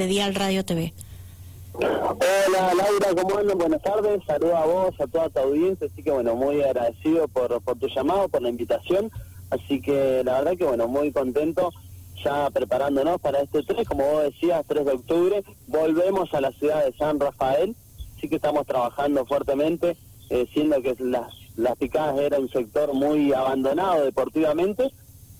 de Dial Radio TV. Hola Laura, ¿cómo andan? Buenas tardes, saludo a vos, a toda tu audiencia, así que bueno, muy agradecido por, por tu llamado, por la invitación, así que la verdad que bueno, muy contento ya preparándonos para este 3, como vos decías, 3 de octubre, volvemos a la ciudad de San Rafael, sí que estamos trabajando fuertemente, eh, siendo que las, las picadas era un sector muy abandonado deportivamente,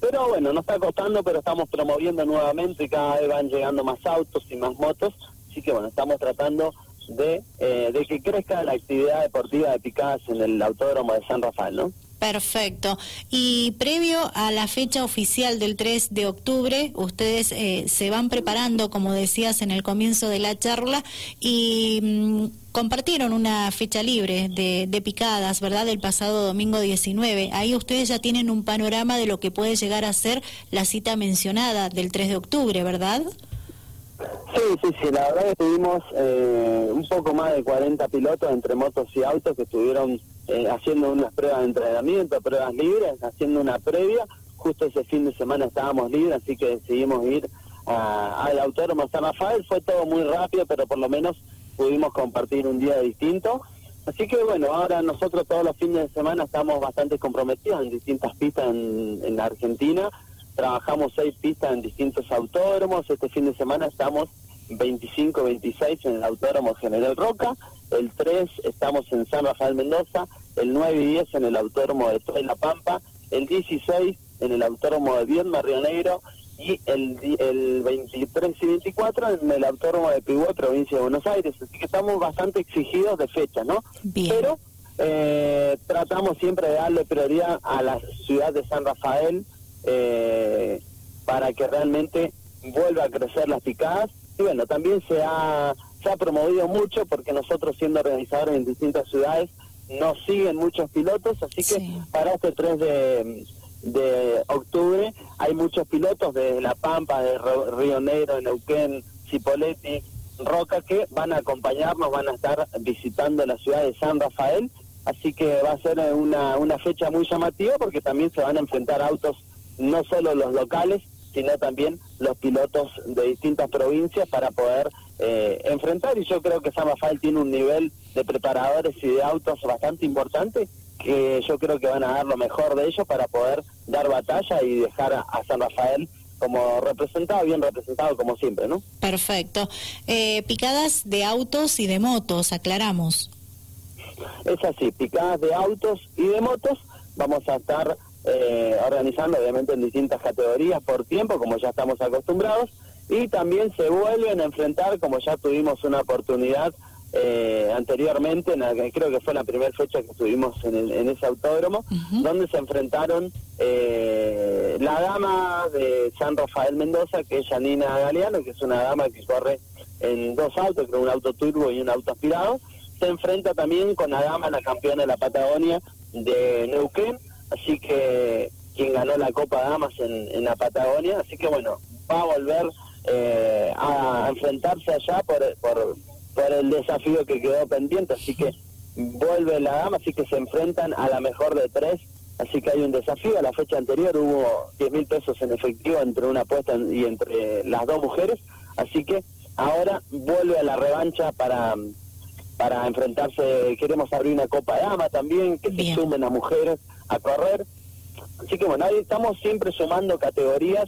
pero bueno, nos está costando, pero estamos promoviendo nuevamente, cada vez van llegando más autos y más motos, así que bueno, estamos tratando de, eh, de que crezca la actividad deportiva de picadas en el autódromo de San Rafael, ¿no? Perfecto. Y previo a la fecha oficial del 3 de octubre, ustedes eh, se van preparando, como decías en el comienzo de la charla, y mm, compartieron una fecha libre de, de, picadas, ¿verdad? Del pasado domingo 19. Ahí ustedes ya tienen un panorama de lo que puede llegar a ser la cita mencionada del 3 de octubre, ¿verdad? Sí, sí, sí, la verdad que tuvimos eh, un poco más de 40 pilotos entre motos y autos que estuvieron eh, haciendo unas pruebas de entrenamiento, pruebas libres, haciendo una previa. Justo ese fin de semana estábamos libres, así que decidimos ir al Autódromo San Rafael. Fue todo muy rápido, pero por lo menos pudimos compartir un día distinto. Así que bueno, ahora nosotros todos los fines de semana estamos bastante comprometidos en distintas pistas en, en Argentina. Trabajamos seis pistas en distintos autódromos. Este fin de semana estamos 25, 26 en el Autódromo General Roca, el 3 estamos en San Rafael Mendoza, el 9 y 10 en el Autódromo de Troy La Pampa, el 16 en el Autódromo de Viedma, Río Negro, y el, el 23 y 24 en el Autódromo de Pigüé, provincia de Buenos Aires. Así que estamos bastante exigidos de fecha, ¿no? Pero eh, tratamos siempre de darle prioridad a la ciudad de San Rafael eh, para que realmente vuelva a crecer las picadas. Y bueno, también se ha, se ha promovido mucho porque nosotros siendo organizadores en distintas ciudades nos siguen muchos pilotos, así que para este 3 de, de octubre hay muchos pilotos de La Pampa, de Río Negro, de Neuquén, Cipolletti, Roca, que van a acompañarnos, van a estar visitando la ciudad de San Rafael, así que va a ser una, una fecha muy llamativa porque también se van a enfrentar autos, no solo los locales, sino también los pilotos de distintas provincias para poder eh, enfrentar. Y yo creo que San Rafael tiene un nivel de preparadores y de autos bastante importante que yo creo que van a dar lo mejor de ellos para poder dar batalla y dejar a, San Rafael como representado, bien representado como siempre, ¿no? Perfecto. Eh, picadas de autos y de motos, aclaramos. Es así, picadas de autos y de motos. Vamos a estar eh, organizando obviamente en distintas categorías por tiempo, como ya estamos acostumbrados, y también se vuelven a enfrentar, como ya tuvimos una oportunidad eh, anteriormente, creo que fue la primera fecha que estuvimos en, ese autódromo, donde se enfrentaron eh, la dama de San Rafael Mendoza, que es Janina Galeano, que es una dama que corre en dos autos, creo un auto turbo y un auto aspirado, se enfrenta también con la dama, la campeona de la Patagonia de Neuquén, así que quien ganó la Copa Damas en, en la Patagonia, así que bueno, va a volver eh, a enfrentarse allá por, por, por el desafío que quedó pendiente, así que vuelve la dama, así que se enfrentan a la mejor de tres, así que hay un desafío, a la fecha anterior hubo 10 mil pesos en efectivo entre una apuesta y entre las dos mujeres, así que ahora vuelve a la revancha para para enfrentarse, queremos abrir una Copa Dama también, que se sumen a mujeres, a correr. Así que bueno, ahí estamos siempre sumando categorías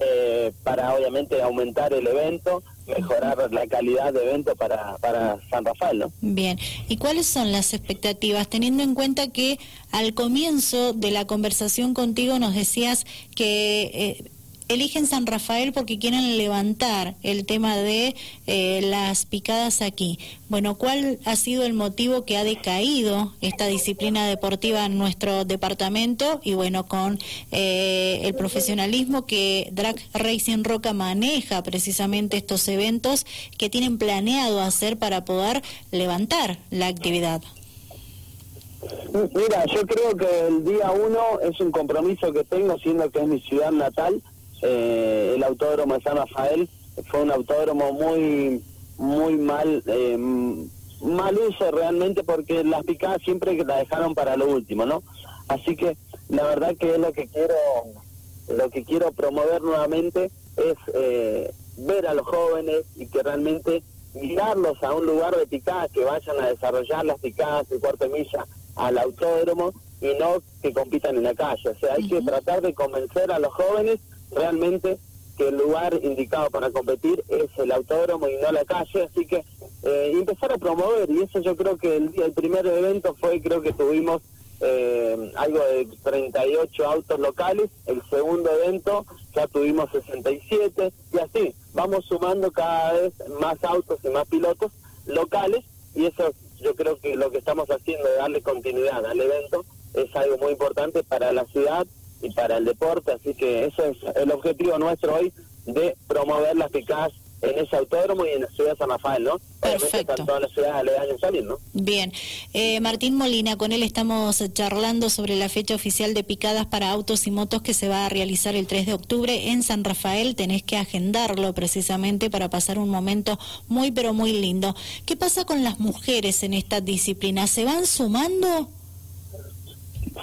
eh, para obviamente aumentar el evento, mejorar la calidad de evento para, para San Rafael, ¿no? Bien, ¿y cuáles son las expectativas? Teniendo en cuenta que al comienzo de la conversación contigo nos decías que eh, eligen San Rafael porque quieren levantar el tema de eh, las picadas aquí. Bueno, ¿cuál ha sido el motivo que ha decaído esta disciplina deportiva en nuestro departamento? Y bueno, con eh, el profesionalismo que Drag Racing Roca maneja precisamente estos eventos que tienen planeado hacer para poder levantar la actividad. Mira, yo creo que el día uno es un compromiso que tengo, siendo que es mi ciudad natal, eh, el autódromo de San Rafael fue un autódromo muy muy mal eh, mal uso realmente porque las picadas siempre la dejaron para lo último no así que la verdad que es lo que quiero lo que quiero promover nuevamente es eh, ver a los jóvenes y que realmente guiarlos a un lugar de picadas, que vayan a desarrollar las picadas de cuarto milla al autódromo y no que compitan en la calle. O sea, hay que tratar de convencer a los jóvenes realmente que el lugar indicado para competir es el autódromo y no la calle, así que eh, empezar a promover, y eso yo creo que el, el primer evento fue, creo que tuvimos eh, algo de 38 autos locales, el segundo evento ya tuvimos 67, y así, vamos sumando cada vez más autos y más pilotos locales, y eso yo creo que lo que estamos haciendo de darle continuidad al evento es algo muy importante para la ciudad y para el deporte, así que eso es el objetivo nuestro hoy de promover las picadas en ese autódromo y en la ciudad de San Rafael, ¿no? Perfecto. todas las ciudades aledañas salir, ¿no? Bien. Eh, Martín Molina, con él estamos charlando sobre la fecha oficial de picadas para autos y motos que se va a realizar el 3 de octubre en San Rafael. Tenés que agendarlo precisamente para pasar un momento muy, pero muy lindo. ¿Qué pasa con las mujeres en esta disciplina? ¿Se van sumando?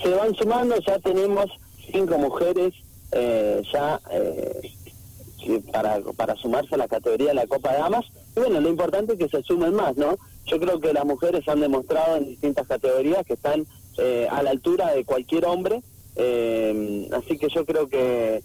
Se van sumando, ya tenemos cinco mujeres eh, ya eh, para, para sumarse a la categoría de la Copa de Damas. Y bueno, lo importante es que se sumen más, ¿no? Yo creo que las mujeres han demostrado en distintas categorías que están eh, a la altura de cualquier hombre. así que yo creo que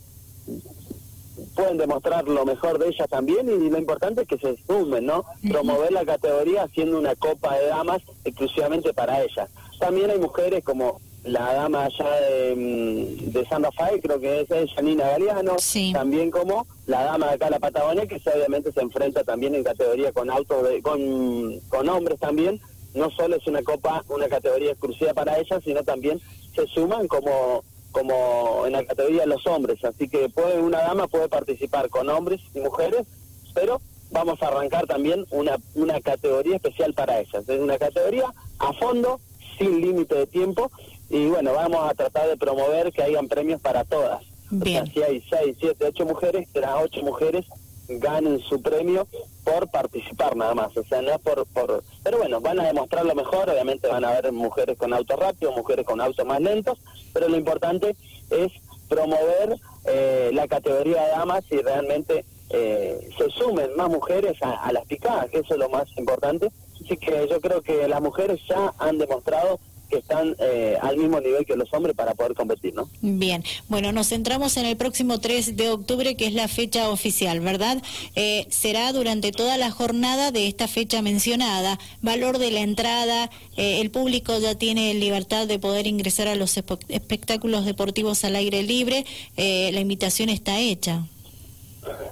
pueden demostrar lo mejor de ellas también y lo importante es que se sumen, ¿no? Promover la categoría haciendo una copa de damas exclusivamente para ellas. También hay mujeres como la dama allá de, mm, de San Rafael, creo que es Janina Galeano, también como la dama de acá la Patagonia, que obviamente se enfrenta también en categoría con autos, de, con, con hombres también, no solo es una copa, una categoría exclusiva para ellas, sino también se suman como como en la categoría de los hombres, así que puede una dama puede participar con hombres y mujeres, pero vamos a arrancar también una, una categoría especial para ellas, es una categoría a fondo, sin límite de tiempo, y bueno, vamos a tratar de promover que hayan premios para todas. Bien. O sea, si hay seis, siete, ocho mujeres, que las ocho mujeres ganen su premio por participar nada más, o sea, no por, por... Pero bueno, van a demostrar lo mejor, obviamente van a haber mujeres con auto rápido, mujeres con autos más lentos, pero lo importante es promover eh, la categoría de damas y realmente eh, se sumen más mujeres a, a las picadas, que eso es lo más importante. Así que yo creo que las mujeres ya han demostrado que están eh, al mismo nivel que los hombres para poder competir, ¿no? Bien, bueno, nos centramos en el próximo 3 de octubre, que es la fecha oficial, ¿verdad? Eh, será durante toda la jornada de esta fecha mencionada. Valor de la entrada, eh, el público ya tiene libertad de poder ingresar a los espectáculos deportivos al aire libre. la invitación está hecha.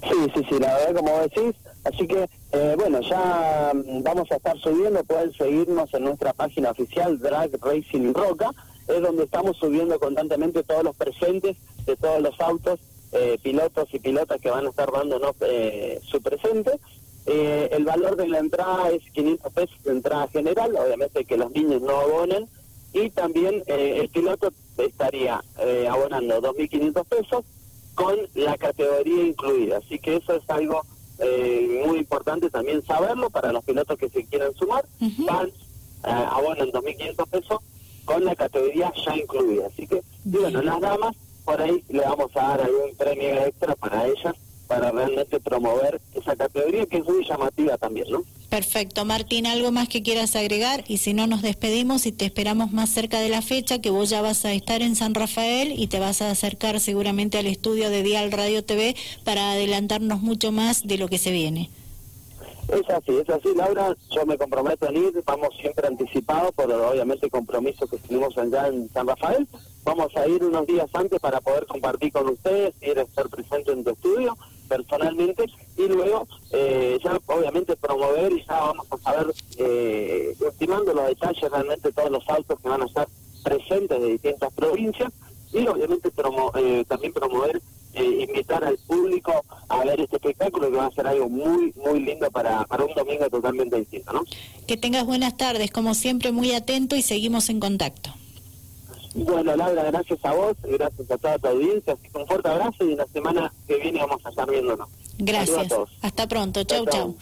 Sí, sí, sí, la verdad, como decís, Así que, eh, bueno, ya mm, vamos a estar subiendo, pueden seguirnos en nuestra página oficial, Drag Racing Roca, es donde estamos subiendo constantemente todos los presentes de todos los autos, eh, pilotos y pilotas que van a estar dándonos eh, su presente. el valor de la entrada es 500 pesos de entrada general, obviamente que los niños no abonen, y también el piloto estaría abonando 2.500 pesos con la categoría incluida, así que eso es algo eh, muy importante también saberlo para los pilotos que se quieran sumar, van, eh, abonan 2.500 pesos con la categoría ya incluida. Así que, bueno, las damas, por ahí le vamos a dar algún premio extra para ellas para realmente promover esa categoría que es muy llamativa también, ¿no? Perfecto. Martín, ¿algo más que quieras agregar? Y si no, nos despedimos y te esperamos más cerca de la fecha, que vos ya vas a estar en San Rafael y te vas a acercar seguramente al estudio de Dial Radio TV para adelantarnos mucho más de lo que se viene. Es así, es así, Laura. Yo me comprometo en ir, vamos siempre anticipados por obviamente compromiso que tenemos allá en San Rafael. Vamos a ir unos días antes para poder compartir con ustedes, ir a estar presente en tu estudio personalmente y luego eh, ya obviamente promover y ya vamos a saber, eh, estimando los detalles realmente todos los autos que van a estar presentes de distintas provincias y obviamente promo, eh, también promover eh, invitar al público a ver este espectáculo que va a ser algo muy, muy lindo para, para un domingo totalmente distinto, ¿no? Que tengas buenas tardes, como siempre, muy atento y seguimos en contacto. Bueno, Laura, gracias a vos, gracias a toda tu audiencia, así que un fuerte abrazo y la semana que viene vamos a estar viéndonos. Gracias. Hasta pronto. Chau, chau.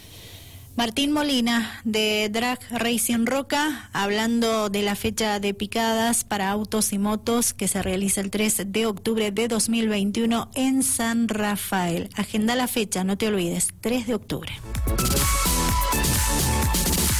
Martín Molina de Drag Racing Roca, hablando de la fecha de picadas para autos y motos que se realiza el 3 de octubre de 2021 en San Rafael. Agenda la fecha, no te olvides, 3 de octubre.